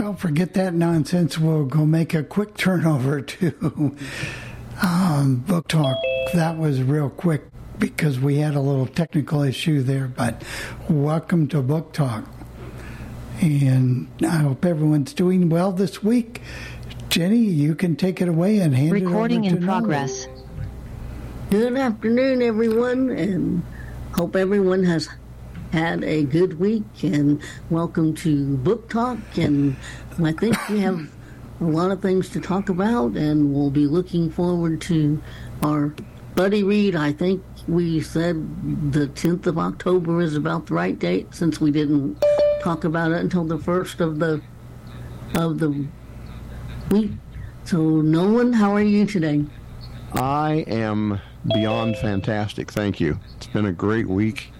Well, forget that nonsense. We'll go make a quick turnover to um, book talk. That was real quick because we had a little technical issue there. But welcome to book talk, and I hope everyone's doing well this week. Jenny, you can take it away and hand Recording it over in to progress. Good afternoon, everyone, and hope everyone has had a good week. And welcome to Book Talk. And I think we have a lot of things to talk about, and we'll be looking forward to our buddy read. I think we said the 10th of October is about the right date, since we didn't talk about it until the first of the of the week. So, Nolan, how are you today? I am beyond fantastic. Thank you. It's been a great week.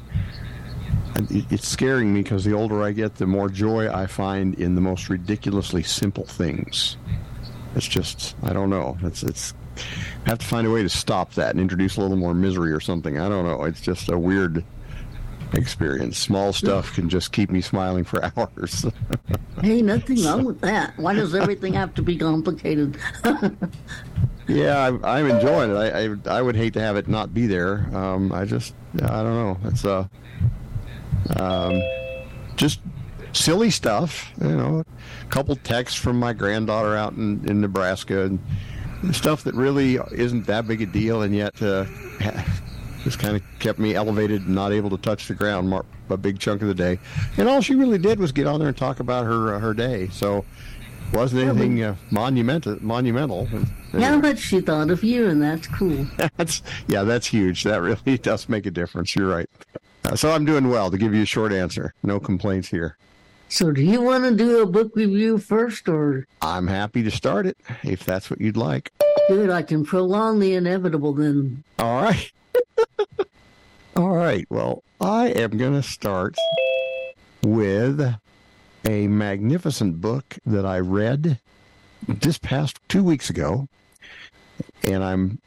It's scaring me because the older I get, the more joy I find in the most ridiculously simple things. It's just, I don't know. It's, it's, I have to find a way to stop that and introduce a little more misery or something. I don't know. It's just a weird experience. Small stuff can just keep me smiling for hours. Hey, nothing wrong with that. Why does everything have to be complicated? Yeah, I'm, I'm enjoying it. I, I I would hate to have it not be there. Um, I just I don't know. It's uh, um, just silly stuff. You know, a couple texts from my granddaughter out in, in Nebraska and stuff that really isn't that big a deal, and yet uh, just kind of kept me elevated and not able to touch the ground a big chunk of the day. And all she really did was get on there and talk about her uh, her day. So wasn't anything uh, monumental. Monumental. yeah, but she thought of you, and that's cool. That's yeah, that's huge. That really does make a difference. You're right. Uh, so I'm doing well. To give you a short answer, no complaints here. So, do you want to do a book review first, or I'm happy to start it if that's what you'd like. good? I can prolong the inevitable then. All right. All right. Well, I am going to start with a magnificent book that I read this past two weeks ago. And I'm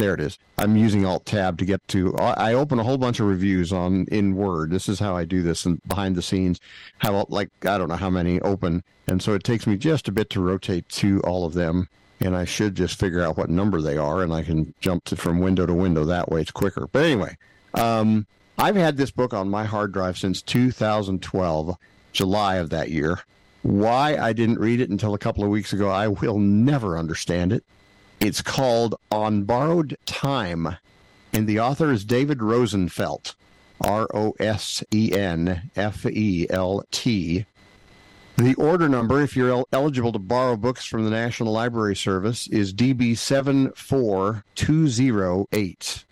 there it is. I'm using Alt Tab to get to. I open a whole bunch of reviews on in Word. This is how I do this, and behind the scenes, have like I don't know how many open, and so it takes me just a bit to rotate to all of them. And I should just figure out what number they are, and I can jump to, from window to window. That way, it's quicker. But anyway, um, I've had this book on my hard drive since 2012, July of that year. Why I didn't read it until a couple of weeks ago, I will never understand it. It's called On Borrowed Time, and the author is David Rosenfelt, R O S E N F E L T. The order number, if you're el- eligible to borrow books from the National Library Service, is DB74208.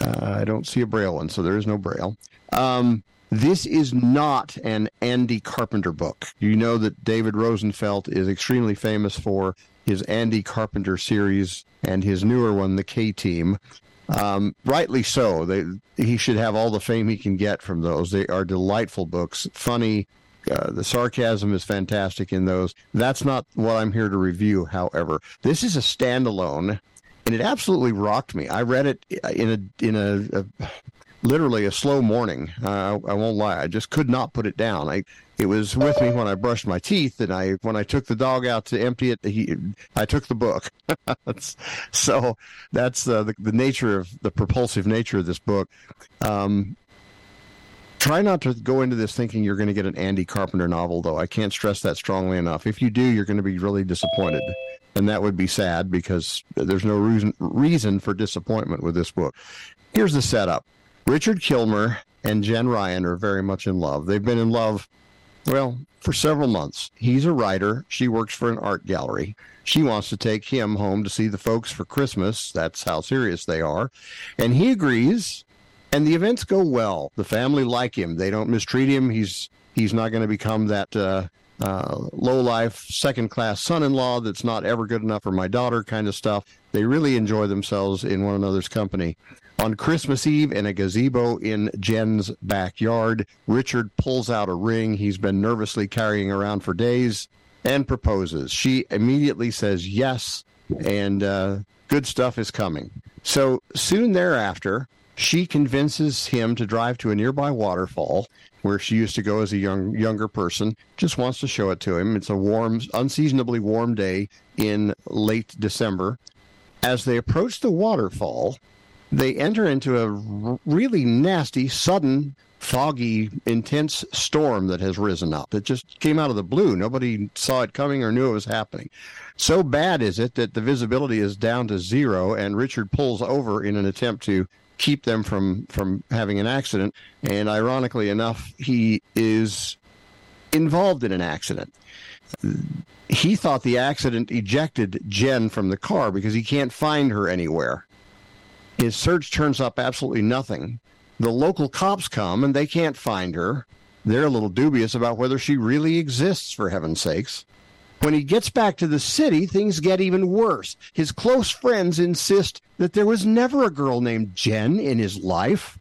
Uh, I don't see a Braille one, so there is no Braille. Um, this is not an Andy Carpenter book. You know that David Rosenfelt is extremely famous for his Andy Carpenter series and his newer one, The K Team. Um, rightly so. They, he should have all the fame he can get from those. They are delightful books, funny. Uh, the sarcasm is fantastic in those. That's not what I'm here to review, however. This is a standalone, and it absolutely rocked me. I read it in a in a, a literally a slow morning. Uh, I won't lie. I just could not put it down. I it was with me when I brushed my teeth, and I when I took the dog out to empty it, he, I took the book. So that's uh, the the nature of the propulsive nature of this book. Um, try not to go into this thinking you're going to get an Andy Carpenter novel, though. I can't stress that strongly enough. If you do, you're going to be really disappointed, and that would be sad because there's no reason reason for disappointment with this book. Here's the setup. Richard Kilmer and Jen Ryan are very much in love. They've been in love, well, for several months. He's a writer. She works for an art gallery. She wants to take him home to see the folks for Christmas. That's how serious they are. And he agrees, and the events go well. The family like him. They don't mistreat him. He's he's not going to become that uh, uh, low life second class son in law that's not ever good enough for my daughter kind of stuff. They really enjoy themselves in one another's company. On Christmas Eve, in a gazebo in Jen's backyard, Richard pulls out a ring he's been nervously carrying around for days and proposes. She immediately says yes, and uh, good stuff is coming. So soon thereafter, she convinces him to drive to a nearby waterfall where she used to go as a young younger person. Just wants to show it to him. It's a warm, unseasonably warm day in late December. As they approach the waterfall, they enter into a really nasty, sudden, foggy, intense storm that has risen up. It just came out of the blue. Nobody saw it coming or knew it was happening. So bad is it that the visibility is down to zero, and Richard pulls over in an attempt to keep them from from having an accident. And ironically enough, he is involved in an accident. He thought the accident ejected Jen from the car because he can't find her anywhere. His search turns up absolutely nothing. The local cops come and they can't find her. They're a little dubious about whether she really exists, for heaven's sakes. When he gets back to the city, things get even worse. His close friends insist that there was never a girl named Jen in his life.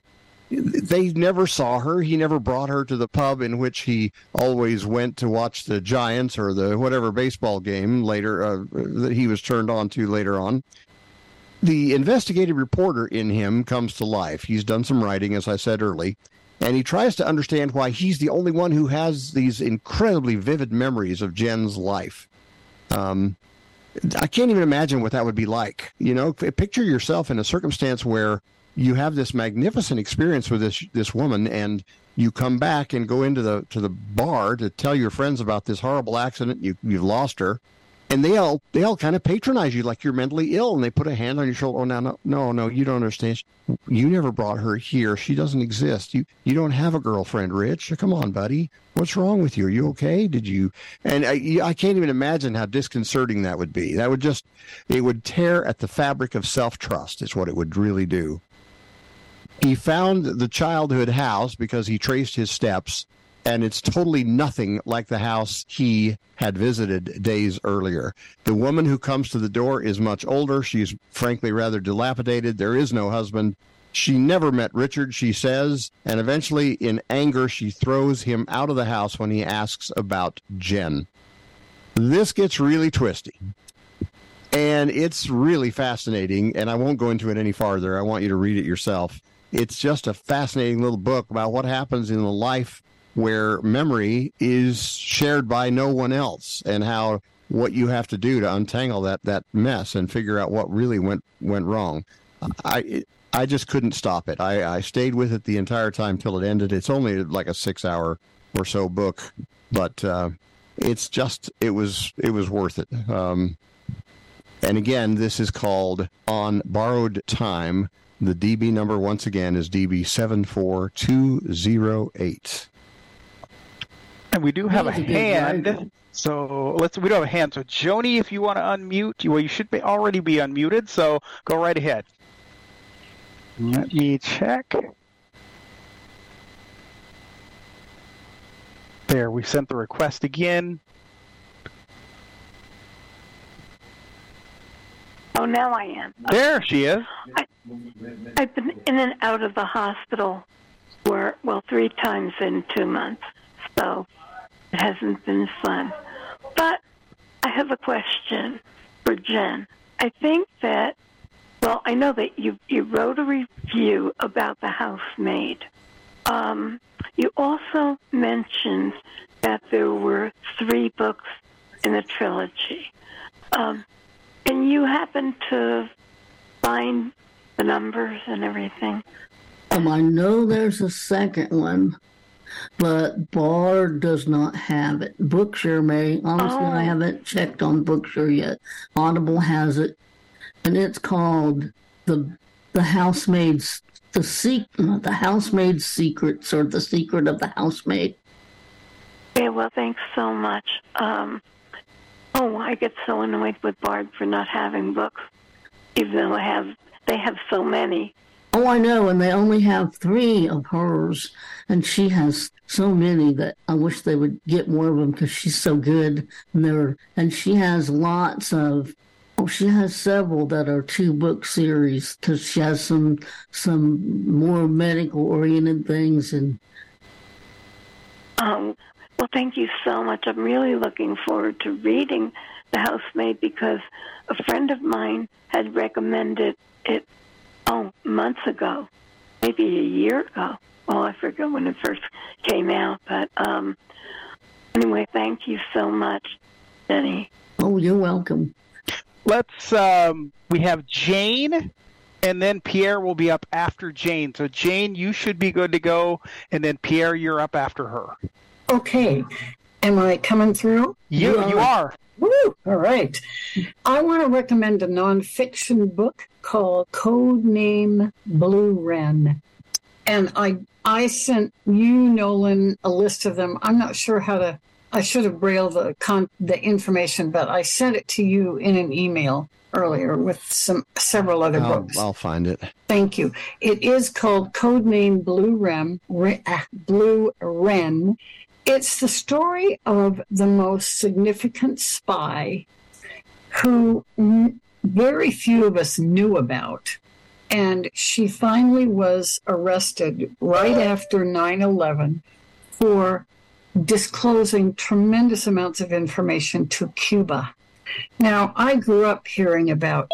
They never saw her. He never brought her to the pub in which he always went to watch the Giants or the whatever baseball game later uh, that he was turned on to later on. The investigative reporter in him comes to life. He's done some writing, as I said early, and he tries to understand why he's the only one who has these incredibly vivid memories of Jen's life. Um, I can't even imagine what that would be like. You know, picture yourself in a circumstance where you have this magnificent experience with this this woman, and you come back and go into the to the bar to tell your friends about this horrible accident. You you've lost her, and they all they all kind of patronize you like you're mentally ill, and they put a hand on your shoulder. Oh, no, no, no, no, you don't understand. You never brought her here. She doesn't exist. You you don't have a girlfriend, Rich. Come on, buddy. What's wrong with you? Are you okay? Did you? And I, I can't even imagine how disconcerting that would be. That would just it would tear at the fabric of self trust. Is what it would really do. He found the childhood house because he traced his steps and it's totally nothing like the house he had visited days earlier. The woman who comes to the door is much older. She's frankly rather dilapidated. There is no husband. She never met Richard, she says, and eventually, in anger, she throws him out of the house when he asks about Jen. This gets really twisty. And it's really fascinating, and I won't go into it any farther. I want you to read it yourself. It's just a fascinating little book about what happens in the life where memory is shared by no one else and how what you have to do to untangle that that mess and figure out what really went went wrong. I I just couldn't stop it. I, I stayed with it the entire time till it ended. It's only like a six hour or so book, but uh, it's just it was it was worth it. Um, and again, this is called On Borrowed Time. The DB number once again is DB seven four two zero eight. And we do have a hand. So let's. We do have a hand. So Joni, if you want to unmute, well, you should be already be unmuted. So go right ahead. Let me check. There, we sent the request again. Oh, now I am. There she is. I, I've been in and out of the hospital for, well, three times in two months. So it hasn't been fun. But I have a question for Jen. I think that, well, I know that you, you wrote a review about The Housemaid. Um, you also mentioned that there were three books in the trilogy. Um, can you happen to find the numbers and everything? Um, I know there's a second one but Bard does not have it. Bookshare may. Honestly, oh. I haven't checked on Bookshare yet. Audible has it, and it's called the the housemaid's the secret the housemaid's secrets or the secret of the housemaid. Okay, well, thanks so much. Um, oh, I get so annoyed with Bard for not having books, even though I have they have so many. Oh, I know, and they only have three of hers, and she has so many that I wish they would get more of them because she's so good. And there, and she has lots of. Oh, she has several that are two book series because she has some some more medical oriented things and. Um, well, thank you so much. I'm really looking forward to reading The Housemaid because a friend of mine had recommended it oh, months ago. maybe a year ago. Well, I forget when it first came out, but um, anyway, thank you so much, Jenny. Oh, you're welcome. Let's. Um, we have Jane, and then Pierre will be up after Jane. So Jane, you should be good to go, and then Pierre, you're up after her. Okay. Am I coming through? You you are. Woo! All right. I want to recommend a nonfiction book called Code Name Blue Wren. And I I sent you, Nolan, a list of them. I'm not sure how to I should have brailled the con- the information, but I sent it to you in an email earlier with some several other I'll, books. I'll find it. Thank you. It is called Codename ah, Blue Wren. Re, Blue Wren. It's the story of the most significant spy who very few of us knew about. And she finally was arrested right after 9 11 for disclosing tremendous amounts of information to Cuba. Now, I grew up hearing about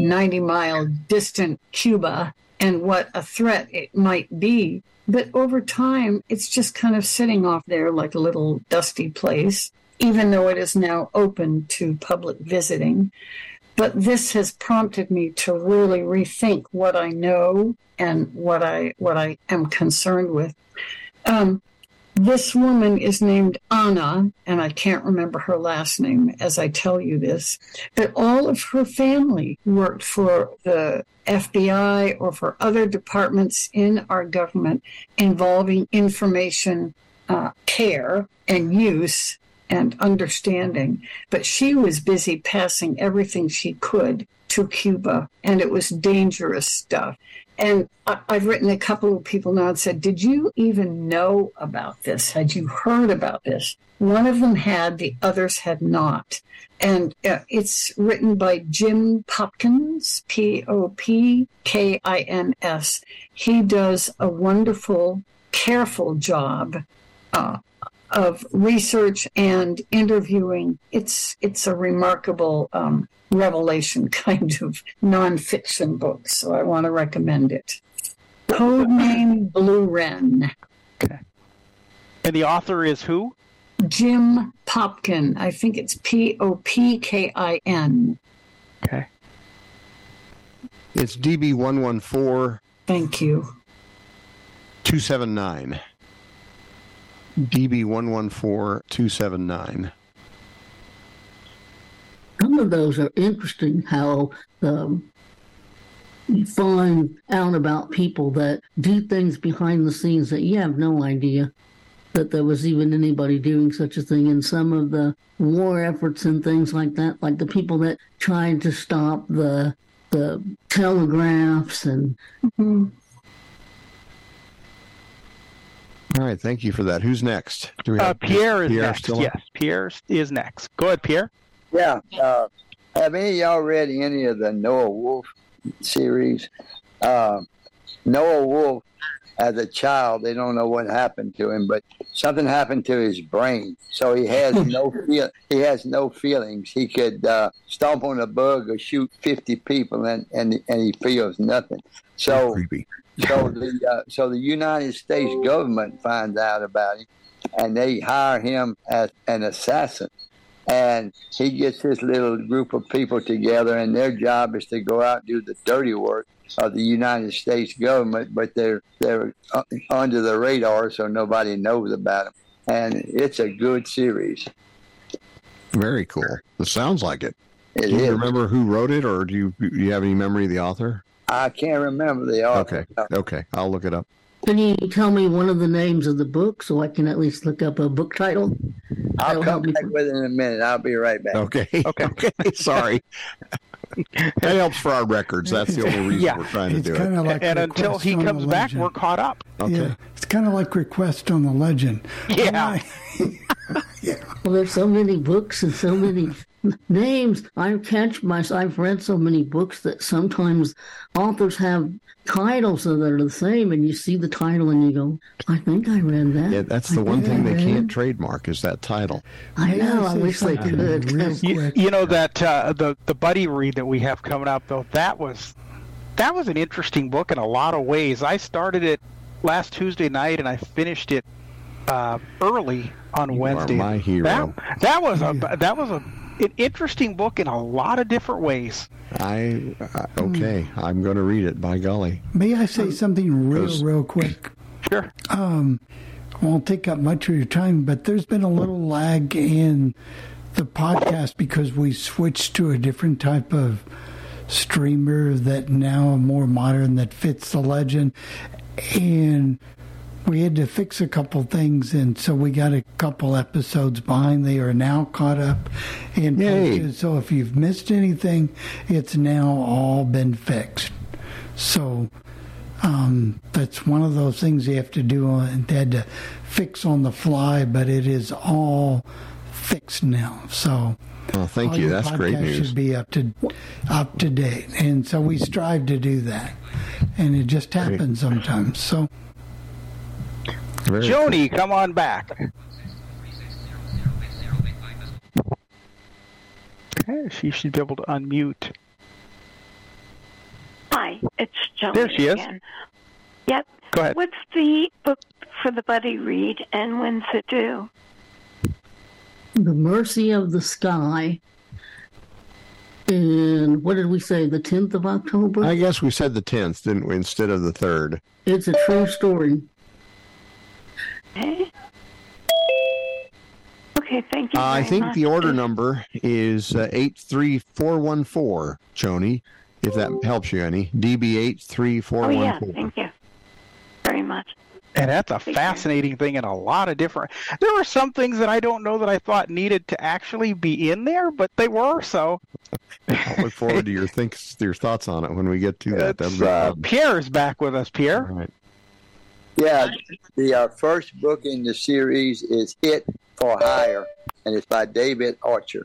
90 mile distant Cuba and what a threat it might be. But over time, it's just kind of sitting off there like a little dusty place, even though it is now open to public visiting. But this has prompted me to really rethink what I know and what I what I am concerned with. Um, this woman is named Anna, and I can't remember her last name as I tell you this, but all of her family worked for the FBI or for other departments in our government involving information uh, care and use and understanding. But she was busy passing everything she could to Cuba, and it was dangerous stuff. And I, I've written a couple of people now and said, Did you even know about this? Had you heard about this? One of them had, the others had not. And uh, it's written by Jim Popkins, P O P K I N S. He does a wonderful, careful job. Uh, of research and interviewing. It's it's a remarkable um, revelation kind of nonfiction book, so I want to recommend it. Codename Blue Wren. Okay. And the author is who? Jim Popkin. I think it's P O P K I N. Okay. It's DB one one four Thank you. two seven nine. DB one one four two seven nine. Some of those are interesting. How um, you find out about people that do things behind the scenes that you have no idea that there was even anybody doing such a thing. And some of the war efforts and things like that, like the people that tried to stop the the telegraphs and Mhm. All right, thank you for that. Who's next? Do we Uh, Pierre is next. still on? Yes, Pierre is next. Go ahead, Pierre. Yeah. Uh, have any of y'all read any of the Noah Wolf series? Uh, Noah Wolf, as a child, they don't know what happened to him, but something happened to his brain, so he has no feel. He has no feelings. He could uh, stomp on a bug or shoot fifty people, and and and he feels nothing. So creepy. So the uh, so the United States government finds out about him, and they hire him as an assassin. And he gets his little group of people together, and their job is to go out and do the dirty work of the United States government. But they're they're under the radar, so nobody knows about them. And it's a good series. Very cool. It sounds like it. It do you is. remember who wrote it, or do you do you have any memory of the author? I can't remember the author. Okay, okay, I'll look it up. Can you tell me one of the names of the book so I can at least look up a book title? I'll That'll come back with it in a minute. I'll be right back. Okay, Okay. okay. Sorry. that helps for our records. That's the only reason Yeah. we're trying to It's do it. like and until he comes back, we're caught up. Okay. Yeah, it's kind of like request on the legend. Yeah. Well, there's so many books and so many names. I catch myself. I've read so many books that sometimes authors have titles that are the same, and you see the title and you go, "I think I read that." Yeah, that's I the one thing they can't trademark is that title. I know. I wish they could. Real You, quick. you know that uh, the the buddy read that we have coming up though that was that was an interesting book in a lot of ways. I started it last Tuesday night and I finished it uh, early on You are Wednesday. my hero. That, that was a that was a an interesting book in a lot of different ways. I uh, okay. I'm going to read it. By golly. May I say something real, real quick? Sure. Um, won't take up much of your time, but there's been a little lag in the podcast because we switched to a different type of streamer that now more modern that fits the legend, and we had to fix a couple things, and so we got a couple episodes behind. They are now caught up and. So if you've missed anything, it's now all been fixed. So um, that's one of those things you have to do and had to fix on the fly, but it is all fixed now. So Well, thank all you. That's great news. Should be up to up to date, and so we strive to do that, and it just happens sometimes. So Very Joni, come on back. Okay, she should be able to unmute. Hi, it's Joni There she is. Yep. Go ahead. What's the book for the buddy read, and when's it due? The Mercy of the Sky. And what did we say? The 10th of October? I guess we said the 10th, didn't we, instead of the 3rd? It's a true story. Okay. Okay, thank you. Uh, I think much. the order number is uh, 83414, Joni, if that helps you any. DB83414. Oh, yeah, 83414. thank you very much. And that's a Thank you. fascinating thing and a lot of different. There were some things that I don't know that I thought needed to actually be in there, but they were. So I'll look forward to your thinks, your thoughts on it when we get to that. That'll uh, fun. Pierre is back with us. All Pierre, right. Yeah, the uh, first book in the series is Hit for Hire, and it's by David Archer.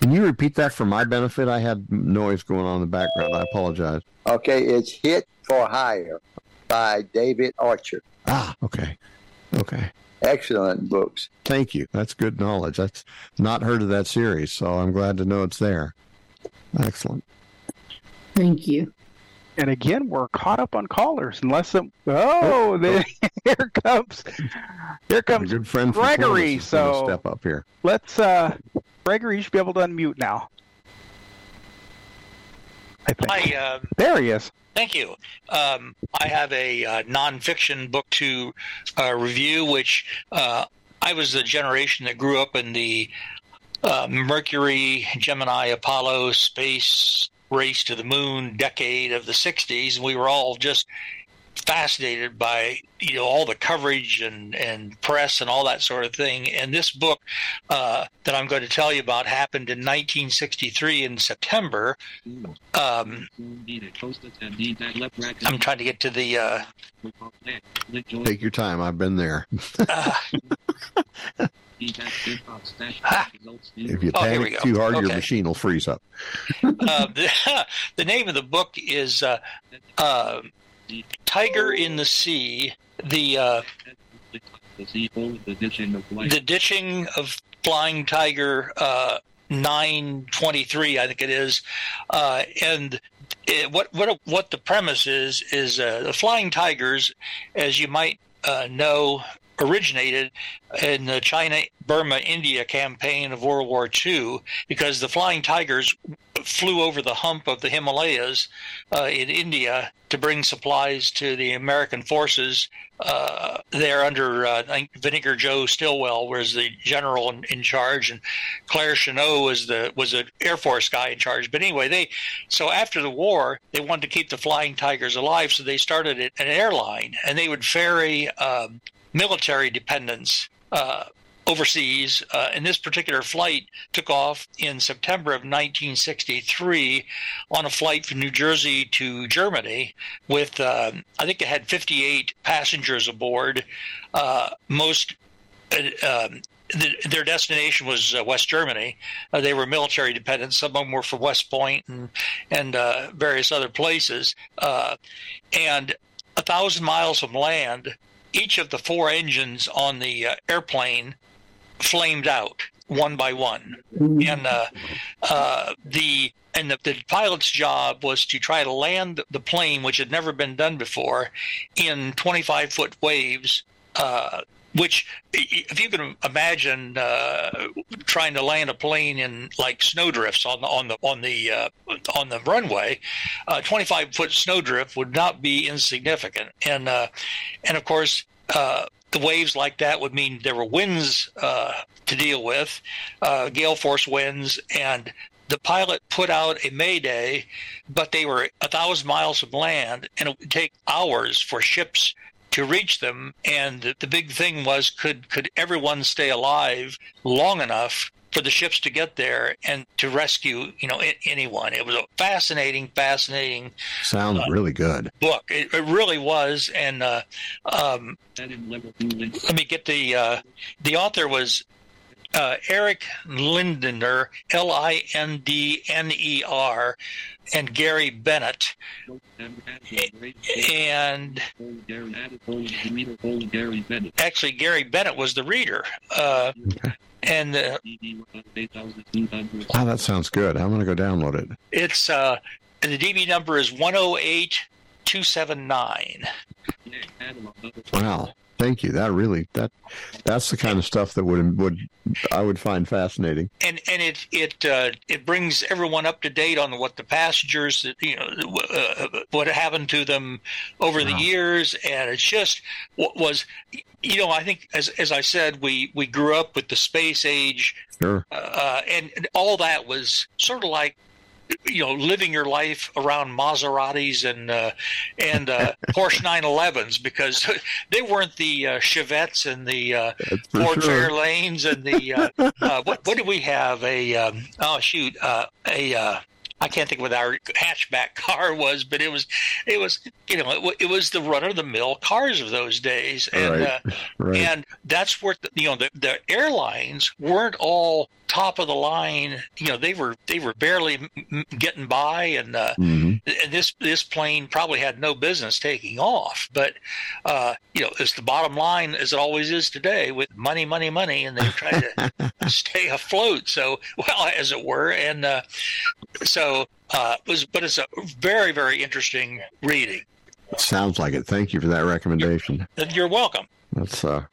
Can you repeat that for my benefit? I had noise going on in the background. I apologize. Okay, it's Hit for Hire by David Archer. Ah, okay. Okay. Excellent books. Thank you. That's good knowledge. That's not heard of that series, so I'm glad to know it's there. Excellent. Thank you. And again, we're caught up on callers. Unless some, oh, there, here comes, here My comes good friend Gregory, Columbus is gonna so- step up here. Let's, uh, Gregory, you should be able to unmute now. I think. Hi, um, There he is. thank you. Um, I have a uh, nonfiction book to uh, review, which uh, I was the generation that grew up in the uh, Mercury, Gemini, Apollo space race to the moon decade of the 60s. And we were all just fascinated by you know all the coverage and and press and all that sort of thing and this book uh, that i'm going to tell you about happened in 1963 in september um, i'm trying to get to the uh, Take your time. I've been there. uh, Ah. If you Oh, panic go. too hard, your machine will freeze up. uh, the, the name of the book is uh, uh, Tiger in the Sea. The uh, the ditching of Flying Tiger uh, 923, I think it is, uh, and. It, what what what the premise is is uh, the Flying Tigers, as you might uh, know, originated in the China Burma India campaign of World War II because the Flying Tigers flew over the hump of the Himalayas uh, in India to bring supplies to the American forces uh, there under uh, Vinegar Joe Stilwell was the general in, in charge, and Claire Chennault was the was an Air Force guy in charge. But anyway, they so after the war they wanted to keep the Flying Tigers alive, so they started an airline, and they would ferry um, military dependents. Uh, overseas. Uh, and this particular flight took off in September of 1963 on a flight from New Jersey to Germany with, um, I think it had 58 passengers aboard. Uh, most. Uh, um, the, their destination was uh, West Germany. Uh, they were military dependents. Some of them were from West Point and and uh, various other places. Uh, and a thousand miles from land, each of the four engines on the uh, airplane flamed out one by one, and uh, uh, the and the, the pilot's job was to try to land the plane, which had never been done before, in 25 foot waves. Which, if you can imagine uh, trying to land a plane in like snowdrifts on the on the on the uh, on the runway, uh, 25 foot snowdrift would not be insignificant, and uh, and of course uh, the waves like that would mean there were winds uh, to deal with, gale force winds, and the pilot put out a mayday, but they were a thousand miles from land, and it would take hours for ships to reach them. And the big thing was, could could everyone stay alive long enough for the ships to get there and to rescue, you know, anyone. It was a fascinating, fascinating. Sounds uh, really good. Book. It, it really was. And uh, um, let me get the uh, the author was uh, Eric Lindner, L I N D N E R, and Gary Bennett. And actually, Gary Bennett was the reader. Uh, and uh, wow, that sounds good. I'm going to go download it. It's uh, the DB number is 108279. Wow. Thank you. That really that that's the kind of stuff that would would I would find fascinating. And and it it uh, it brings everyone up to date on what the passengers that you know uh, what happened to them over wow. the years, and it's just what was you know I think as as I said we we grew up with the space age, sure. uh, and, and all that was sort of like you know, living your life around Maseratis and uh, and uh, Porsche 911s because they weren't the uh, Chevettes and the uh, Ford sure. Fairlanes and the uh, uh, what what do we have a um, oh shoot uh, a uh, I can't think what our hatchback car was, but it was, it was, you know, it, it was the run of the mill cars of those days, and right. Uh, right. and that's where the, you know the, the airlines weren't all top of the line. You know, they were they were barely getting by, and uh, mm-hmm. and this this plane probably had no business taking off. But uh, you know, it's the bottom line, as it always is today, with money, money, money, and they try to stay afloat. So, well, as it were, and uh, so uh, it was, but it's a very very interesting reading. Sounds like it. Thank you for that recommendation. You're, you're welcome. That's uh,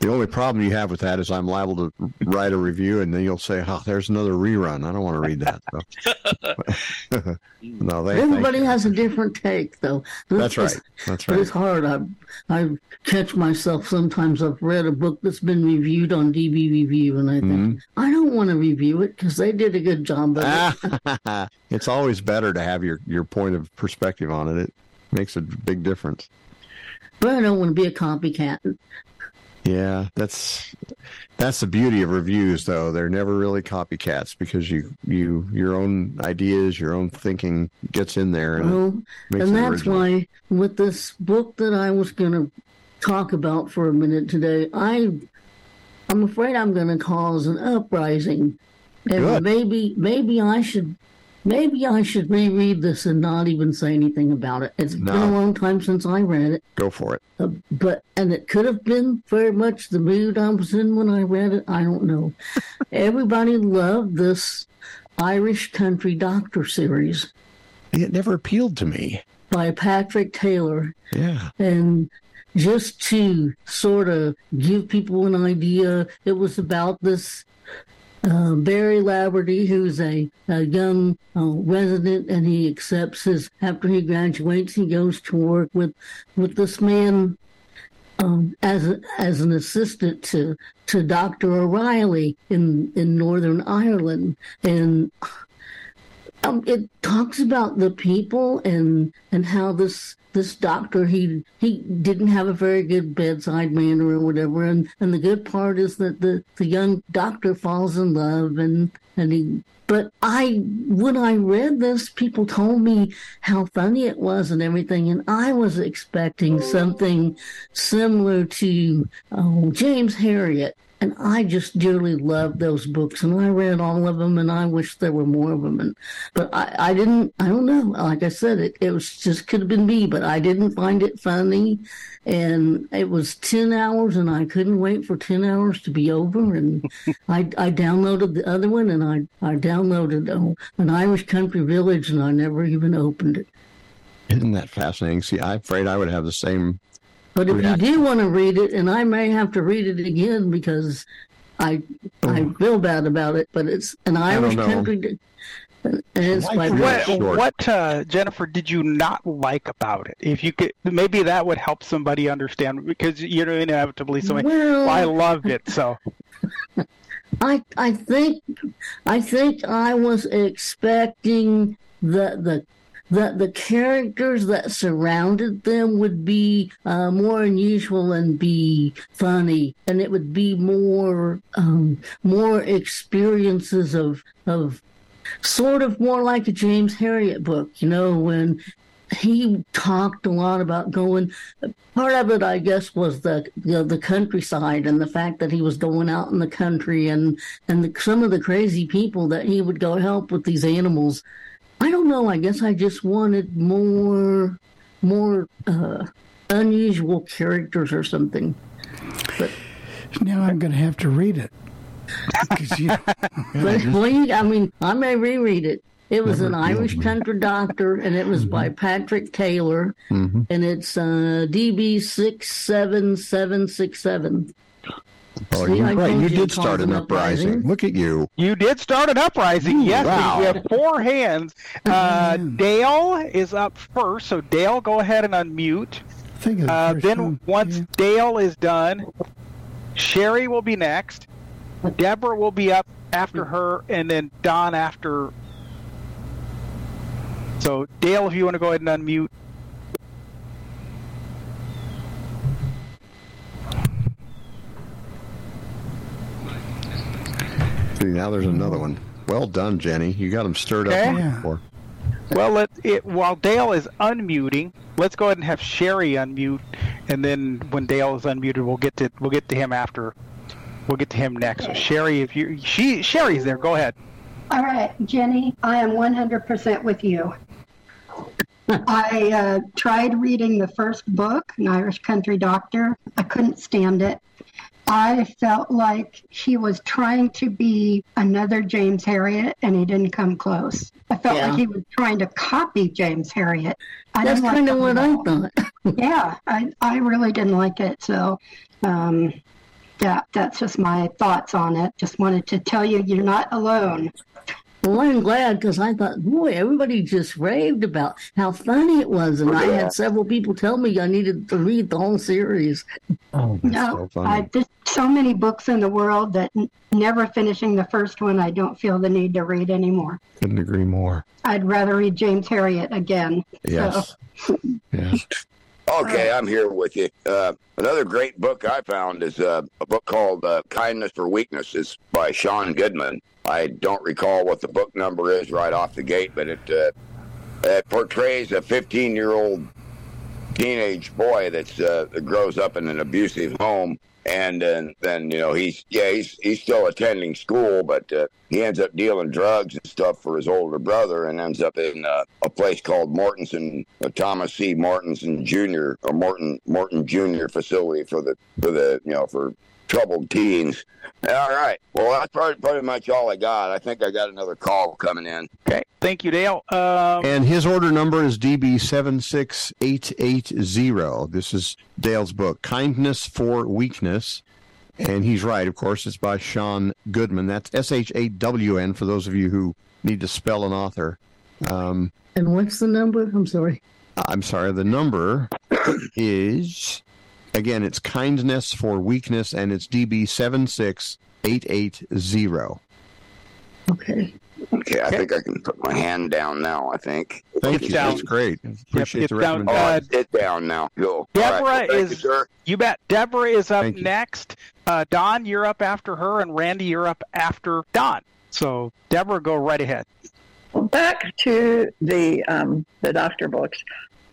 the only problem you have with that is I'm liable to write a review and then you'll say, "Oh, there's another rerun." I don't want to read that. No, they, everybody has a different take, though. This, that's right. That's right. It's hard. I I catch myself sometimes. I've read a book that's been reviewed on DB Review, and I think mm-hmm. I don't want to review it because they did a good job of it. it's always better to have your your point of perspective on it. It makes a big difference. But I don't want to be a copycat. Yeah, that's that's the beauty of reviews, though. They're never really copycats because you you your own ideas, your own thinking gets in there, and, well, and that's original. why with this book that I was going to talk about for a minute today, I I'm afraid I'm going to cause an uprising, and Good. maybe maybe I should Maybe I should reread this and not even say anything about it. It's no. been a long time since I read it. Go for it. Uh, but and it could have been very much the mood I was in when I read it. I don't know. Everybody loved this Irish country doctor series. It never appealed to me. By Patrick Taylor. Yeah. And just to sort of give people an idea, it was about this uh, Barry Laverty, who's a, a young uh, resident, and he accepts his after he graduates, he goes to work with with this man um, as as an assistant to to Doctor O'Reilly in in Northern Ireland, and um, it talks about the people and and how this this doctor he he didn't have a very good bedside manner or whatever. And and the good part is that the the young doctor falls in love and and he but I when I read this people told me how funny it was and everything. And I was expecting something similar to oh, James Herriot and I just dearly loved those books, and I read all of them, and I wish there were more of them. And but I, I didn't. I don't know. Like I said, it it was just could have been me, but I didn't find it funny, and it was ten hours, and I couldn't wait for ten hours to be over. And I I downloaded the other one, and I I downloaded uh, an Irish Country Village, and I never even opened it. Isn't that fascinating? See, I'm afraid I would have the same. But if reaction. you do want to read it, and I may have to read it again because I I feel bad about it, but it's an Irish country, and it's by Like What, what uh, Jennifer, did you not like about it? If you could, maybe that would help somebody understand because you're inevitably somebody. Well- Well, I loved it, so I I think I think I was expecting the the the the characters that surrounded them would be uh, more unusual and be funny, and it would be more um, more experiences of of sort of more like a James Herriot book, you know, when he talked a lot about going. Part of it, I guess, was the you know, the countryside and the fact that he was going out in the country and and the, some of the crazy people that he would go help with these animals. I don't know. I guess I just wanted more more uh, unusual characters or something. But now I'm going to have to read it. you- But well, I mean, I may reread it. It was Never an Irish me. country doctor, and it was by Patrick Taylor, Mhm. and it's uh, DB six seven seven six seven. Oh, See, you're right. You you did start an an uprising. uprising. Look at you. you did start an uprising. Yes, wow. you have four hands. Uh, Dale is up first, so Dale, go ahead and unmute. Think Uh, then one. once Yeah. Dale is done, Sherry will be next. Deborah will be up after her, and then Don after. So Dale, if you want to go ahead and unmute. See, now there's another one. Well done, Jenny. You got them stirred Okay. up. Yeah. before. Well, let it while Dale is unmuting. Let's go ahead and have Sherry unmute, and then when Dale is unmuted, we'll get to we'll get to him after. We'll get to him next. So Sherry, if you she Sherry's there, go ahead. All right, Jenny, I am 100% with you. I uh, tried reading the first book, An Irish Country Doctor. I couldn't stand it. I felt like he was trying to be another James Herriot, and he didn't come close. I felt Yeah. like he was trying to copy James Herriot. I That's like kind of what I thought. Yeah, I, I really didn't like it. So, um, yeah, that's just my thoughts on it. Just wanted to tell you you're not alone. Well, I'm glad because I thought, boy, everybody just raved about how funny it was, and I had several people tell me I needed to read the whole series. Oh, that's No, so funny. I, there's so many books in the world that n- never finishing the first one, I don't feel the need to read anymore. Couldn't agree more. I'd rather read James Herriot again. Yes. yes. Okay, I'm here with you. Uh, another great book I found is uh, a book called uh, Kindness for Weakness. It's by Shawn Goodman. I don't recall what the book number is right off the gate, but it, uh, it portrays a 15 year old teenage boy that's uh, that grows up in an abusive home. And then, then you know he's yeah he's he's still attending school, but uh, he ends up dealing drugs and stuff for his older brother, and ends up in uh, a place called Mortenson, uh, Thomas C. Mortenson Jr. or Morton Morton Jr. facility for the for the you know for troubled teens. All right, well that's pretty, pretty much all I got. I think I got another call coming in. Okay, thank you, Dale. Um, And his order number is DB76880. This is Dale's book, Kindness for Weakness. And he's right, of course, it's by Shawn Goodman. That's S H A W N for those of you who need to spell an author. Um, And what's the number? I'm sorry. I'm sorry, the number is, again, it's Kindness for Weakness, and it's DB76880. Okay. Okay, I think I can put my hand down now. I think. Thank It's you. down. That's great. Appreciate it's the down. Oh, recommendation. Uh, it's down now. Go. Deborah right, well, is- you. You bet. Deborah is up Thank you. next. Uh, Don, you're up after her, and Randy, you're up after Don. So, Deborah, go right ahead. Well, back to the um, the doctor books.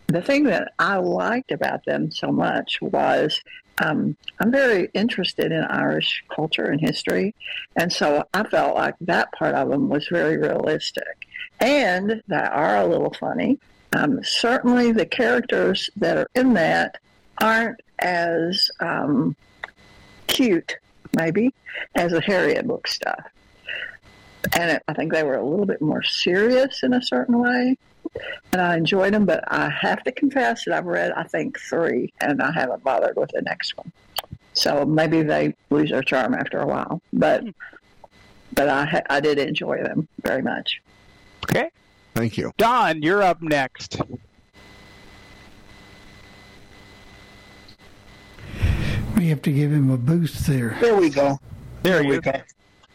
The thing that I liked about them so much was um, I'm very interested in Irish culture and history, and so I felt like that part of them was very realistic, and that are a little funny. Um, certainly, the characters that are in that aren't as um, cute, maybe, as the Herriot book stuff. And it, I think they were a little bit more serious in a certain way. And I enjoyed them, but I have to confess that I've read, I think, three, and I haven't bothered with the next one. So maybe they lose their charm after a while. But but I I did enjoy them very much. Okay. Thank you. Don, you're up next. We have to give him a boost there. There we go. There, we go.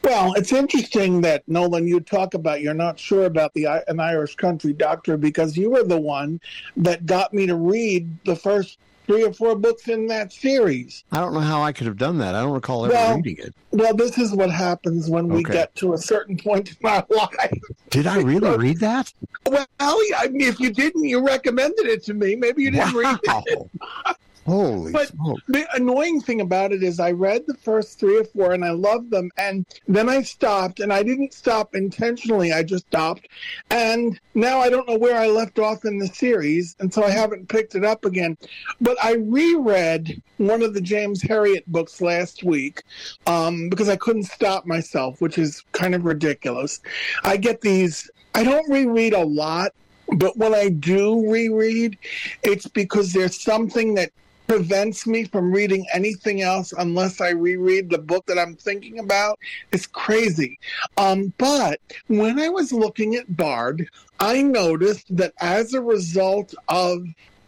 Well, it's interesting that Nolan, you talk about you're not sure about the an Irish country doctor because you were the one that got me to read the first three or four books in that series. I don't know how I could have done that. I don't recall ever Well, reading it. Well, this is what happens when we Okay. get to a certain point in our life. Did I really read that? Well, I mean, if you didn't, you recommended it to me. Maybe you didn't read it. Holy But smoke. the annoying thing about it is, I read the first three or four and I loved them, and then I stopped, and I didn't stop intentionally. I just stopped, and now I don't know where I left off in the series, and so I haven't picked it up again. But I reread one of the James Herriot books last week um, because I couldn't stop myself, which is kind of ridiculous. I get these. I don't reread a lot, but when I do reread, it's because there's something that prevents me from reading anything else unless I reread the book that I'm thinking about. It's crazy. Um, but when I was looking at Bard, I noticed that as a result of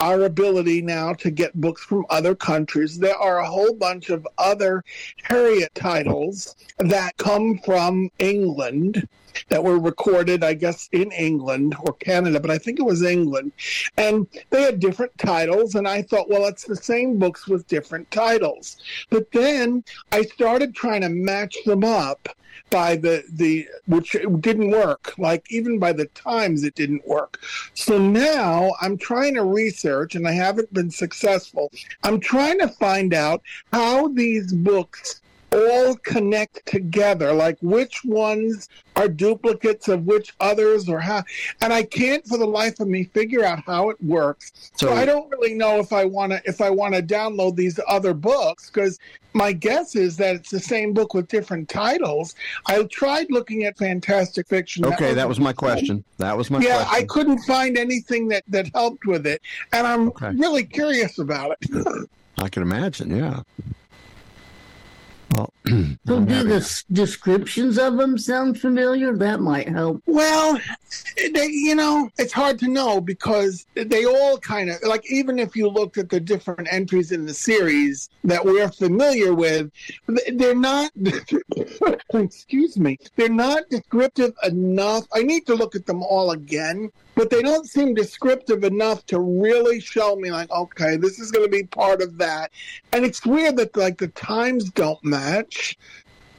our ability now to get books from other countries, there are a whole bunch of other Herriot titles that come from England that were recorded, I guess, in England or Canada, but I think it was England. And they had different titles, and I thought, well, it's the same books with different titles. But then I started trying to match them up by the the which didn't work. Like even by the times it didn't work. So now i'm trying to research and i haven't been successful. I'm trying to find out how these books all connect together. Like which ones are duplicates of which others or how? And i can't for the life of me figure out how it works. So, So- i don't really know if i want to if i want to download these other books because my guess is that it's the same book with different titles. I tried looking at fantastic fiction. Okay, that was my question. That was my yeah i couldn't find anything that that helped with it and i'm really curious about it. I can imagine, yeah. Well, So do the s- descriptions of them sound familiar? That might help. Well, they, you know, it's hard to know because they all kind of like even if you looked at the different entries in the series that we're familiar with, they're not. excuse me, they're not descriptive enough. I need to look at them all again, but they don't seem descriptive enough to really show me like, okay, this is going to be part of that. And it's weird that like the times don't match.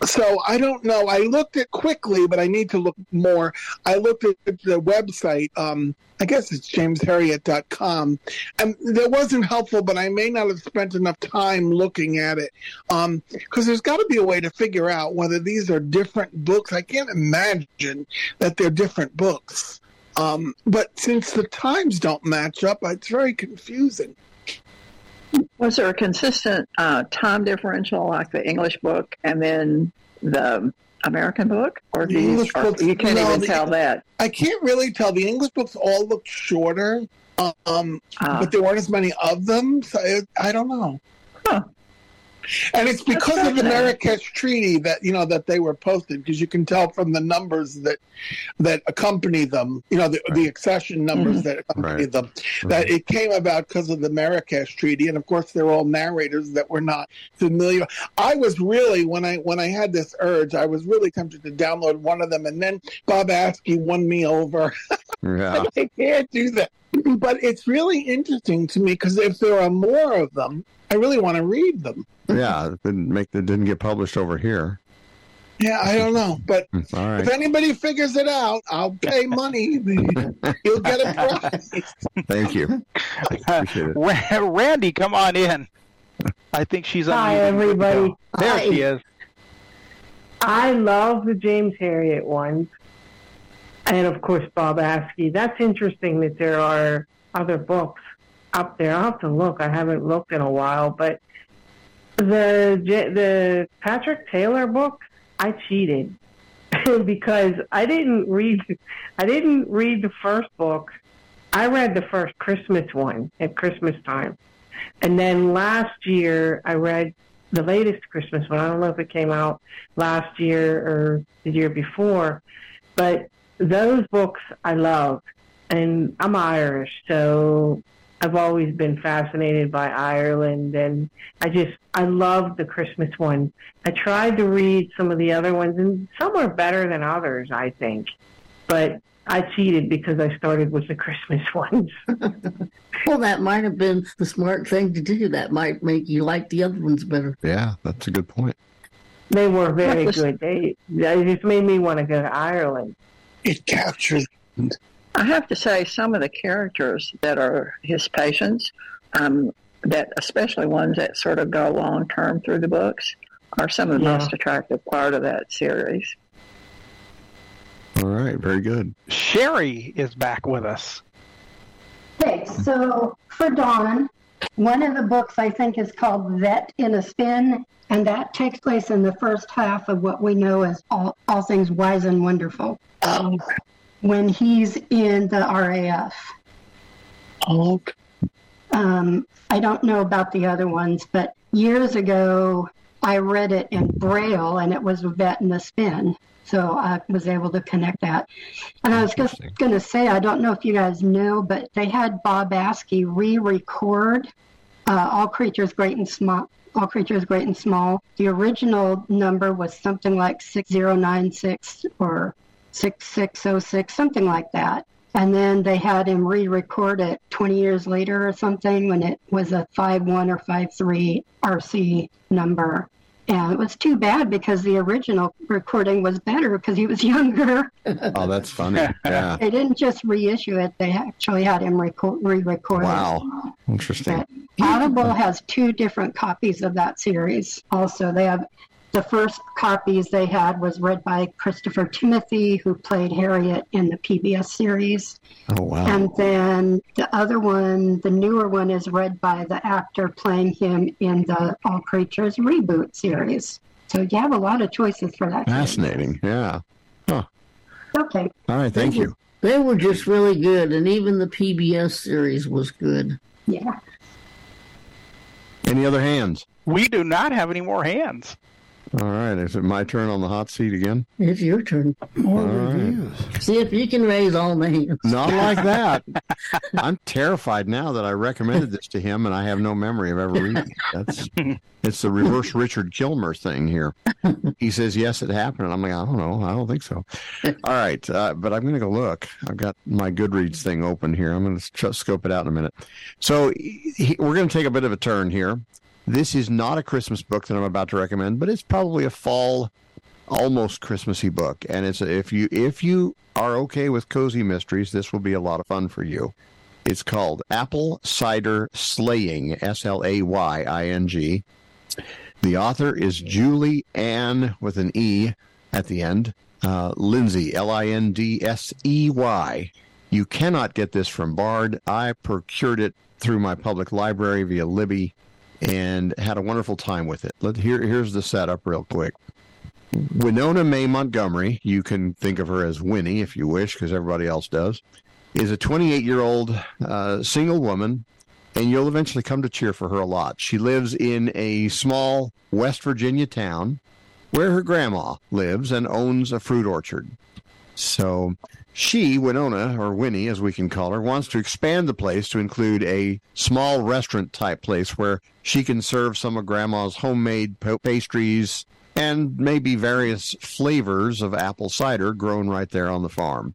So I don't know. I looked at quickly, but I need to look more. I looked at the website. Um, I guess it's jamesherriot.com, and that wasn't helpful. But I may not have spent enough time looking at it because there's got to be a way to figure out whether these are different books. I can't imagine that they're different books. Um, but since the times don't match up, it's very confusing. Was there a consistent uh, time differential like the English book and then the American book? Or, do The you, or you can't no, even the- tell that? I can't really tell. The English books all look shorter, um, Ah. but there weren't as many of them. So it, I don't know. And it's because of the. Marrakesh Treaty that you know that they were posted because you can tell from the numbers that that accompany them. You know the, the accession numbers mm-hmm. that accompany Right. them. That mm-hmm. it came about because of the Marrakesh Treaty, and of course they're all narrators that were not familiar. I was really when I when I had this urge, I was really tempted to download one of them, and then Bob Askey won me over. Yeah. I can't do that. But it's really interesting to me because if there are more of them, I really want to read them. yeah, it didn't make it didn't get published over here. Yeah, I don't know, but All right. if anybody figures it out, I'll pay money. You'll get a prize. Thank you. Appreciate it. Randy, come on in. I think she's on. Hi, unmuted. everybody. There Hi. she is. I love the James Herriot ones. And of course, Bob Askey. That's interesting that there are other books up there. I'll have to look. I haven't looked in a while. But the the Patrick Taylor book, I cheated because I didn't read. I didn't read the first book. I read the first Christmas one at Christmas time, and then last year I read the latest Christmas one. I don't know if it came out last year or the year before, but those books I love. And I'm Irish, so I've always been fascinated by Ireland, and I just I love the Christmas one. I tried to read some of the other ones, and some are better than others, I think. But I cheated because I started with the Christmas ones. Well, that might have been the smart thing to do. That might make you like the other ones better. Yeah, that's a good point. They were very good. They, they just made me want to go to Ireland. It captures. I have to say, some of the characters that are his patients, um, that especially ones that sort of go long term through the books, are some of the Yeah. most attractive part of that series. All right, very good. Sherry is back with us. Okay, so for Dawn, one of the books I think is called Vet in a Spin, and that takes place in the first half of what we know as All, all Things Wise and Wonderful. Oh, When he's in the RAF. oh, Um, I don't know about the other ones, but years ago I read it in Braille and it was a Vet in a Spin. So I was able to connect that. And I was just going to say, I don't know if you guys know, but they had Bob Askey re record uh, All Creatures Great and Small. All Creatures Great and Small. The original number was something like 6096 or 6606, something like that. And then they had him re record it 20 years later or something when it was a 5-1 or 5-3 RC number. And it was too bad because the original recording was better because he was younger. Oh, that's funny. Yeah. they didn't just reissue it, they actually had him reco- re record it. Wow. Interesting. Audible has two different copies of that series. Also, they have the first copies they had was read by Christopher Timothy, who played Herriot in the PBS series. Oh, wow. And then the other one, the newer one, is read by the actor playing him in the All Creatures reboot series. So you have a lot of choices for that. Fascinating. Yeah. Okay. All right. Thank you. They were just really good, and even the PBS series was good. Yeah. Any other hands? We do not have any more hands. All right. Is it my turn on the hot seat again? It's your turn. More All right. reviews. See if you can raise all the hands. Not like that. I'm terrified now that I recommended this to him and I have no memory of ever reading it. That's it's the reverse Richard Kilmer thing here. He says yes, it happened, and I'm like, I don't know, I don't think so. All right, uh, but I'm going to go look. I've got my Goodreads thing open here. I'm going to scope it out in a minute. So he, we're going to take a bit of a turn here. This is not a Christmas book that I'm about to recommend, but it's probably a fall almost Christmassy book. And it's if you if you are okay with cozy mysteries, this will be a lot of fun for you. It's called Apple Cider Slaying, S L A Y I N G. The author is Julie Anne with an E at the end. Uh, Lindsey, L I N D S E Y. You cannot get this from Bard. I procured it through my public library via Libby and had a wonderful time with it. Let, here, here's the setup, real quick. Winona Mae Montgomery, you can think of her as Winnie if you wish, because everybody else does, is a 28 year old uh, single woman, and you'll eventually come to cheer for her a lot. She lives in a small West Virginia town where her grandma lives and owns a fruit orchard. So she, Winona, or Winnie as we can call her, wants to expand the place to include a small restaurant type place where she can serve some of grandma's homemade pa- pastries and maybe various flavors of apple cider grown right there on the farm.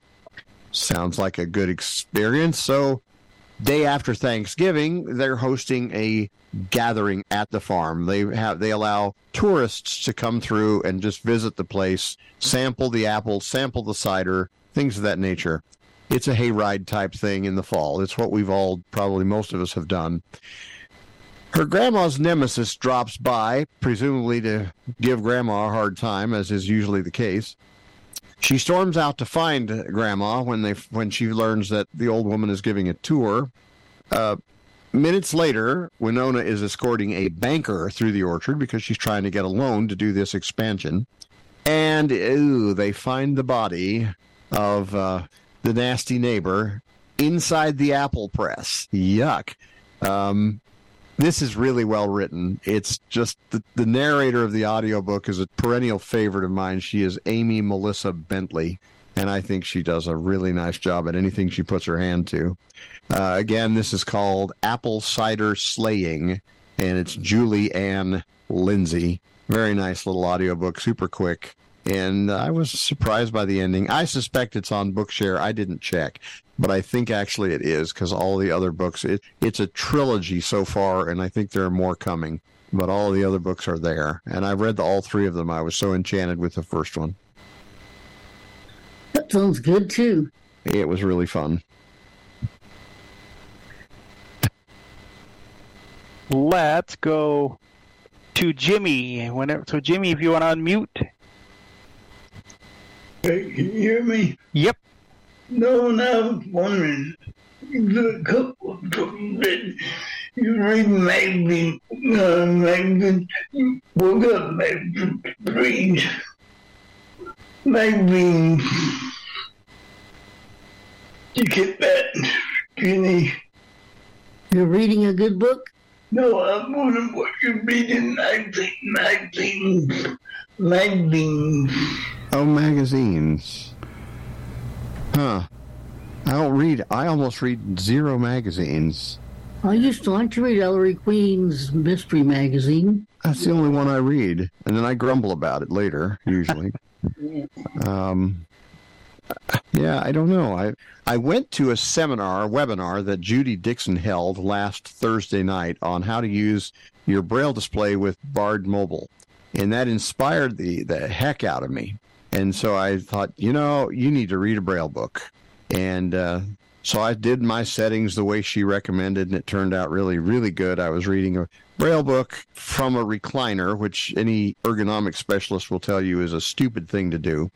Sounds like a good experience. So, day after Thanksgiving, they're hosting a gathering at the farm. They have they allow tourists to come through and just visit the place, sample the apples, sample the cider, things of that nature. It's a hayride type thing in the fall. It's what we've all probably most of us have done. Her grandma's nemesis drops by, presumably to give grandma a hard time, as is usually the case. She storms out to find grandma when they when she learns that the old woman is giving a tour. Uh, minutes later, Winona is escorting a banker through the orchard because she's trying to get a loan to do this expansion. And ooh, they find the body of uh, the nasty neighbor inside the apple press. Yuck. Um, this is really well written. It's just the, the narrator of the audiobook is a perennial favorite of mine. She is Amy Melissa Bentley, and I think she does a really nice job at anything she puts her hand to. Uh, again, this is called Apple Cider Slaying, and it's Julie Anne Lindsey. Very nice little audiobook, super quick. And I was surprised by the ending. I suspect it's on Bookshare. I didn't check but I think actually it is because all the other books, it, it's a trilogy so far, and I think there are more coming. But all the other books are there, and I've read the, all three of them. I was so enchanted with the first one. That sounds good too. It was really fun. Let's go to Jimmy. Whenever, so Jimmy, if you want to unmute. Hey, can you hear me? Yep. No, now wondering. The couple of that you read Magazine, uh, Magazine, woke up Magazine, read Magazine. You get that, Jenny? You're reading a good book? No, I'm wondering what you're reading. Magazine, magazines, magazines. Oh, magazines. Huh. I don't read. I almost read zero magazines. I used to like to read Ellery Queen's mystery magazine. That's the only one I read, and then I grumble about it later. Usually. yeah. Um. Yeah, I don't know. I I went to a seminar, a webinar that Judy Dixon held last Thursday night on how to use your braille display with Bard Mobile, and that inspired the the heck out of me. And so I thought, you know, you need to read a Braille book. And uh, so I did my settings the way she recommended, and it turned out really, really good. I was reading a Braille book from a recliner, which any ergonomic specialist will tell you is a stupid thing to do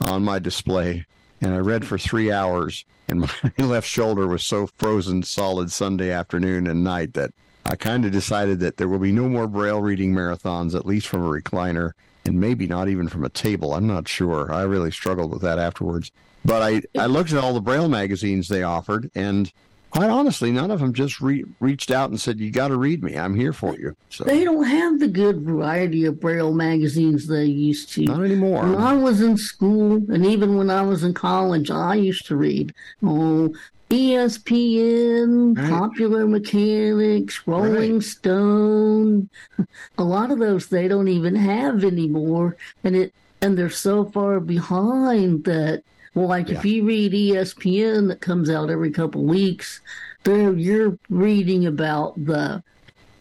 on my display. And I read for three hours, and my left shoulder was so frozen solid Sunday afternoon and night that I kind of decided that there will be no more Braille reading marathons, at least from a recliner and maybe not even from a table. I'm not sure. I really struggled with that afterwards. But I, I looked at all the Braille magazines they offered, and quite honestly, none of them just re- reached out and said, "You got to read me. I'm here for you." So They don't have the good variety of Braille magazines they used to. not anymore. When I was in school, and even when I was in college, I used to read oh, ESPN, Right. Popular Mechanics, Rolling Stone. A lot of those they don't even have anymore, and it and they're so far behind that. Well, like if you read ESPN that comes out every couple weeks, there you're reading about the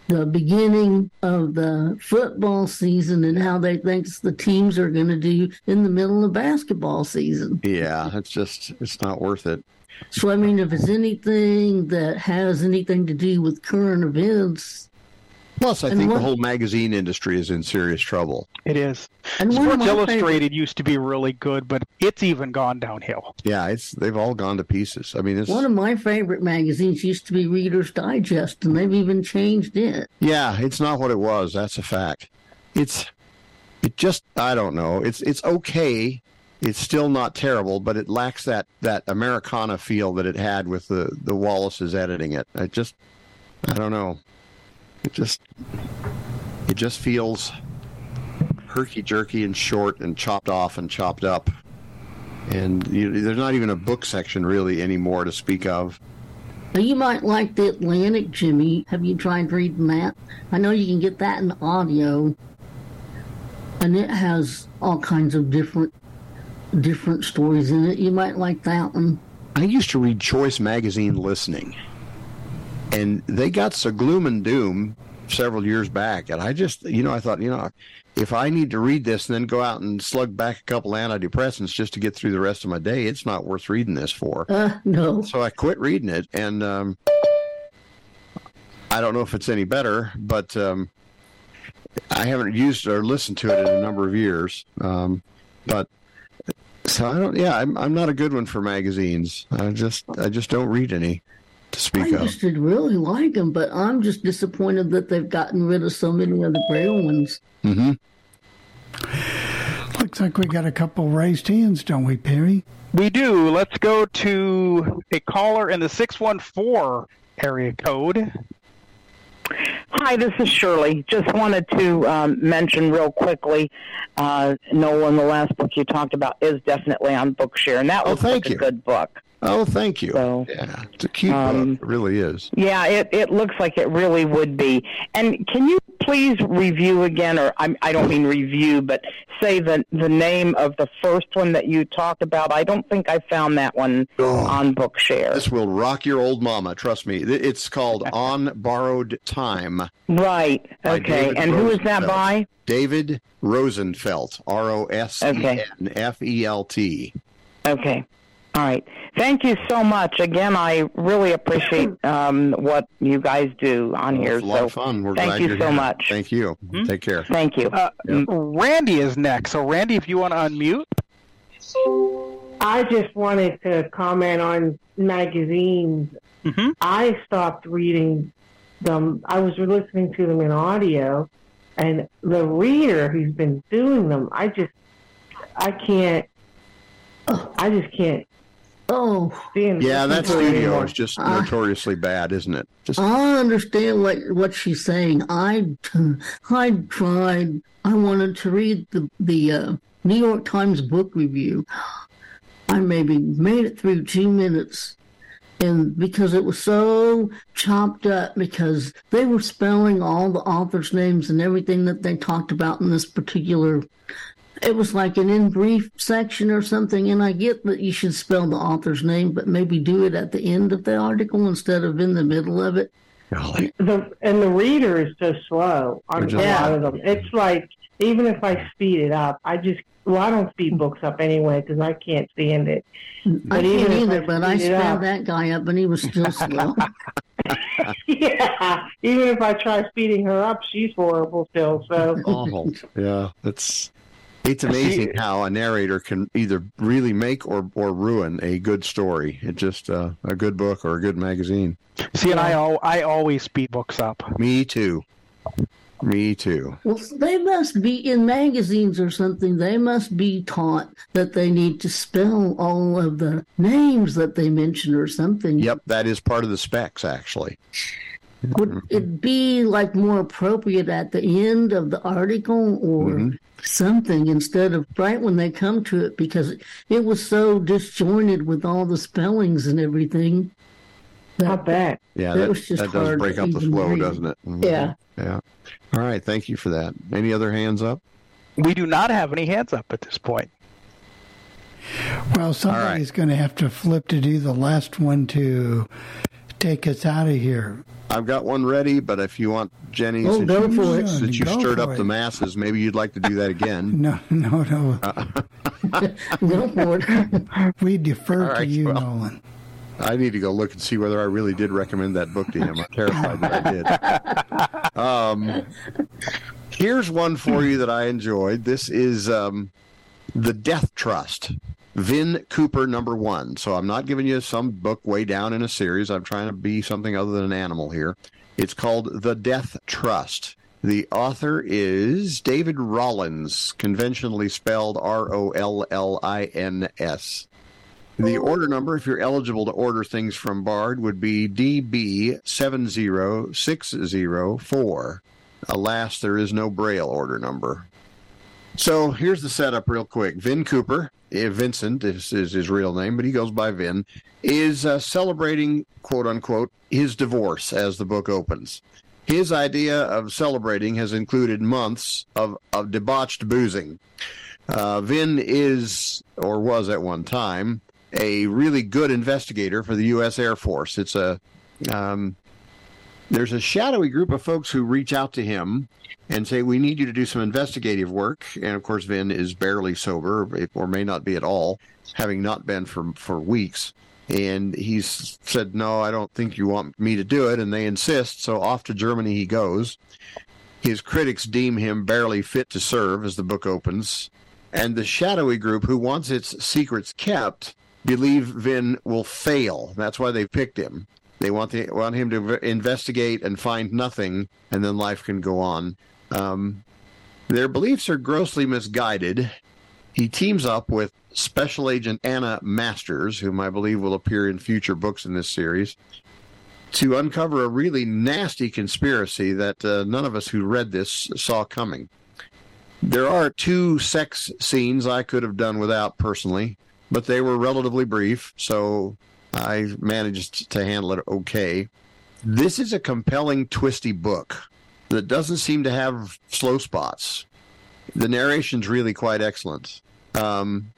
the beginning of the football season and how they think the teams are going to do in the middle of basketball season. Yeah, it's just it's not worth it. So I mean, if it's anything that has anything to do with current events, Plus, I And think what- the whole magazine industry is in serious trouble. It is. And Sports Illustrated favorite- used to be really good, but it's even gone downhill. Yeah, it's they've all gone to pieces. I mean, it's one of my favorite magazines used to be Reader's Digest, and they've even changed it. Yeah, it's not what it was. That's a fact. It's it just I don't know. It's it's okay. It's still not terrible, but it lacks that that Americana feel that it had with the the Wallace's editing it. I just I don't know. It just it just feels herky jerky and short and chopped off and chopped up. And you, there's not even a book section really anymore to speak of. You might like the Atlantic, Jimmy. Have you tried reading that? I know you can get that in audio, and it has all kinds of different different stories in it. You might like that one. I used to read Choice magazine listening, and they got so gloom and doom several years back, and I just, you know, I thought, you know, if I need to read this and then go out and slug back a couple antidepressants just to get through the rest of my day, it's not worth reading this for. Uh, no. So I quit reading it, and um, I don't know if it's any better, but um, I haven't used or listened to it in a number of years. Um, but so I don't. Yeah, I'm I'm not a good one for magazines. I just I just don't read any to speak I of. used to really like them, but I'm just disappointed that they've gotten rid of so many of the Braille ones. Mm-hmm. Looks like we got a couple raised hands, don't we, Perry? We do. Let's go to a caller in the 614 area code. Hi, this is Shirley. Just wanted to um, mention real quickly, uh, Nolan, the last book you talked about is definitely on Bookshare, and that Oh, was thank such you. a good book. Oh, thank you. yeah, it's a cute um, book. It really is. Yeah, it, it looks like it really would be. And can you please review again, or I, I don't mean review, but say the the name of the first one that you talked about? I don't think I found that one on Bookshare. This will rock your old mama. Trust me. It's called On Borrowed Time. Right. Okay. And who is that by? David Rosenfelt. R O S E N F E L T. Okay. All right. Thank you so much. Again, I really appreciate um, what you guys do on here. It's a lot so of fun. We're thank glad you you're so here. much. Thank you. Take care. Thank you. Uh, Randy is next. So, Randy, if you want to unmute. I just wanted to comment on magazines. I stopped reading them. I was listening to them in audio, and the reader who's been doing them, I just, I can't, I just can't. Oh, Yeah, that studio is just Uh, notoriously bad, isn't it? Just I understand what what she's saying. I I tried. I wanted to read the the uh, New York Times book review. I maybe made it through two minutes, and because it was so chopped up, because they were spelling all the authors' names and everything that they talked about in this particular. It was like an in brief section or something, and I get that you should spell the author's name, but maybe do it at the end of the article instead of in the middle of it. The and the reader is so slow on They're a lot of them. It's like even if I speed it up, I just well, I don't speed books up anyway because I can't stand it. I But even can't if either, but I speed it spelled up- that guy up and he was still slow. yeah, even if I try speeding her up, she's horrible still. So awful. Yeah, it's it's amazing how a narrator can either really make or or ruin a good story. It just uh, a good book or a good magazine. See, and I, al- I always speed books up. Me too. Me too. well, they must be in magazines or something. They must be taught that they need to spell all of the names that they mention or something. Yep, that is part of the specs actually. Would it be like more appropriate at the end of the article or Mm-hmm. something instead of right when they come to it because it was so disjointed with all the spellings and everything. I bet. Yeah, That that, was just that does hard break up the flow, read. doesn't it? Mhm. Yeah. Yeah. All right, thank you for that. Any other hands up? We do not have any hands up at this point. Well, somebody's going to have to flip to do the last one to take us out of here. I've got one ready, but if you want Jenny, Oh, since, go you, for it. since you Go stirred up it. the masses, maybe you'd like to do that again. No, no, no. Go for it. we defer All to you, well. Nolan. I need to go look and see whether I really did recommend that book to him. I'm terrified that I did. Um, here's one for you that I enjoyed. This is um, The Death Trust, Vin Cooper number one. So I'm not giving you some book way down in a series. I'm trying to be something other than an animal here. It's called The Death Trust. The author is David Rollins, conventionally spelled R O L L I N S. The order number, if you're eligible to order things from Bard, would be DB70604. Alas, there is no Braille order number. So here's the setup, real quick. Vin Cooper, Vincent is, is his real name, but he goes by Vin, is uh, celebrating, quote unquote, his divorce as the book opens. His idea of celebrating has included months of, of debauched boozing. Uh, Vin is, or was at one time, a really good investigator for the U.S. Air Force. It's a um, there's a shadowy group of folks who reach out to him and say, "We need you to do some investigative work." And of course, Vin is barely sober, or may not be at all, having not been for for weeks. and he's said, "No, I don't think you want me to do it," and they insist. So off to Germany he goes. His critics deem him barely fit to serve as the book opens, and the shadowy group who wants its secrets kept believe Vin will fail. That's why they picked him. They want the, want him to investigate and find nothing, and then life can go on. Um, their beliefs are grossly misguided. He teams up with Special Agent Anna Masters, whom I believe will appear in future books in this series, to uncover a really nasty conspiracy that uh, none of us who read this saw coming. There are two sex scenes I could have done without personally, but they were relatively brief, so I managed to handle it okay. This is a compelling, twisty book that doesn't seem to have slow spots. The narration's really quite excellent. Um,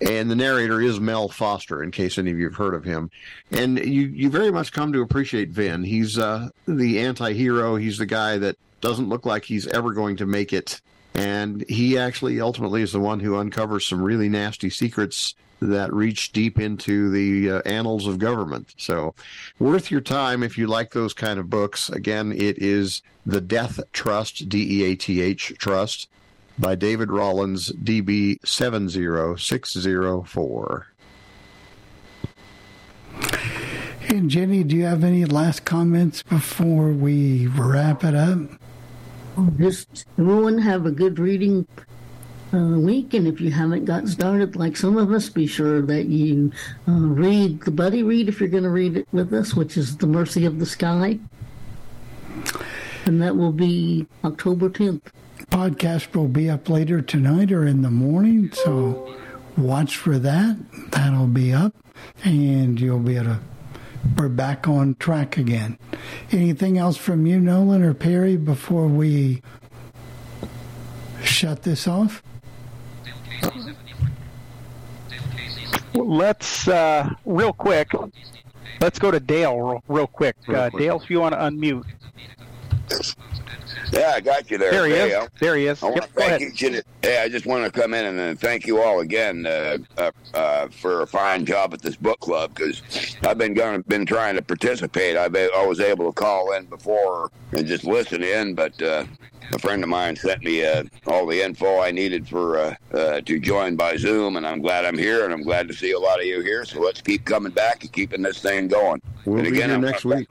and the narrator is Mel Foster, in case any of you have heard of him. And you, you very much come to appreciate Vin. He's uh, the anti hero, he's the guy that doesn't look like he's ever going to make it. And he actually ultimately is the one who uncovers some really nasty secrets that reach deep into the uh, annals of government. So, worth your time if you like those kind of books. Again, it is The Death Trust, D E A T H Trust, by David Rollins, DB 70604. And Jenny, do you have any last comments before we wrap it up? Just everyone have a good reading uh, week, and if you haven't got started, like some of us, be sure that you uh, read the buddy read if you're going to read it with us, which is The Mercy of the Sky. And that will be October 10th. Podcast will be up later tonight or in the morning, so watch for that. That'll be up, and you'll be able to. We're back on track again. Anything else from you, Nolan or Perry, before we shut this off? Let's uh, real quick. Let's go to Dale real, real quick. Uh, Dale, if you want to unmute. Yeah, I got you there. There he Dale. is. There he is. I Yep, go thank ahead. you, Jen- Hey, I just want to come in and uh, thank you all again uh, uh, uh, for a fine job at this book club because I've been going, been trying to participate. I've been, I was able to call in before and just listen in, but uh, a friend of mine sent me uh, all the info I needed for uh, uh, to join by Zoom, and I'm glad I'm here, and I'm glad to see a lot of you here. So let's keep coming back and keeping this thing going. We'll and be here I next wanna- week.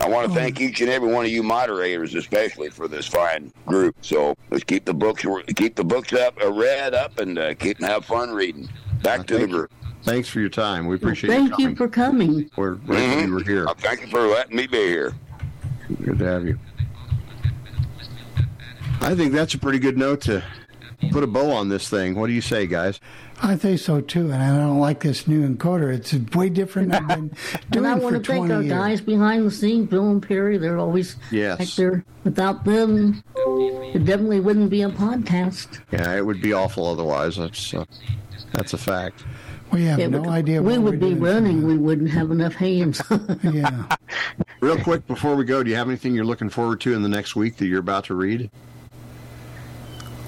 I want to thank each and every one of you moderators, especially for this fine group. So let's keep the books keep the books up, uh, read up, and uh, keep and have fun reading. Back to the group. Thanks for your time. We appreciate Thank you you for coming. We're glad that you were here. Uh, thank you for letting me be here. Good to have you. I think that's a pretty good note to put a bow on this thing. What do you say, guys? I think so too, and I don't like this new encoder. It's way different than I've been And doing I for want to thank our years. guys behind the scenes, Bill and Perry. They're always Yes. back there. Without them, it definitely wouldn't be a podcast. Yeah, it would be awful otherwise. That's uh, that's a fact. We have Yeah, no we- idea. We would we're be doing. running. We wouldn't have enough hands. yeah. Real quick before we go, do you have anything you're looking forward to in the next week that you're about to read?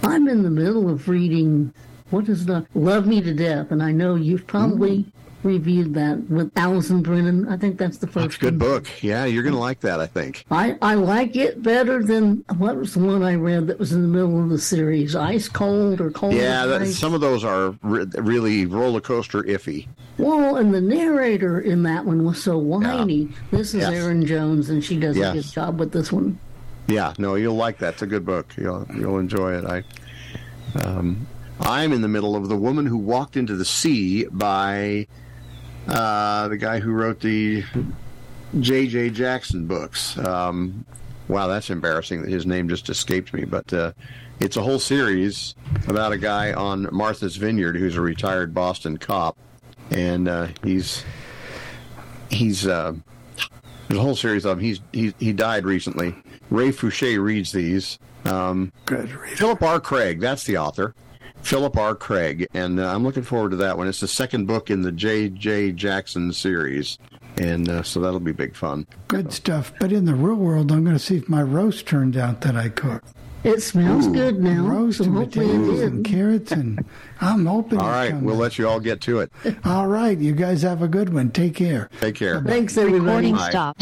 I'm in the middle of reading. What is the Love Me to Death? And I know you've probably reviewed that with Allison Brennan. I think that's the first Good one. book. Yeah, you're going to like that, I think. I, I like it better than what was the one I read that was in the middle of the series? Ice Cold or Cold Yeah, that, some of those are re- really roller coaster iffy. Well, and the narrator in that one was so whiny. This is Yes. Erin Jones, and she does Yes. a good job with this one. Yeah, no, you'll like that. It's a good book. You'll you'll enjoy it. I, um, I'm in the middle of the woman who walked into the sea by uh, the guy who wrote the J.J. Jackson books. Um, wow, that's embarrassing that his name just escaped me. But uh, it's a whole series about a guy on Martha's Vineyard who's a retired Boston cop, and uh, he's he's. Uh, there's a whole series of them. He's he he died recently. Ray Fouché reads these. Um, Good Philip R. Craig, that's the author. Philip R. Craig, and uh, I'm looking forward to that one. It's the second book in the J.J. Jackson series, and uh, so that'll be big fun. Good stuff. But in the real world, I'm going to see if my roast turned out that I cooked. It smells Ooh. good now. Roast so and potatoes and carrots, and I'm hoping. All it right, comes we'll out. let you all get to it. All right, you guys have a good one. Take care. Take care. Thanks, everybody. Bye. Bye.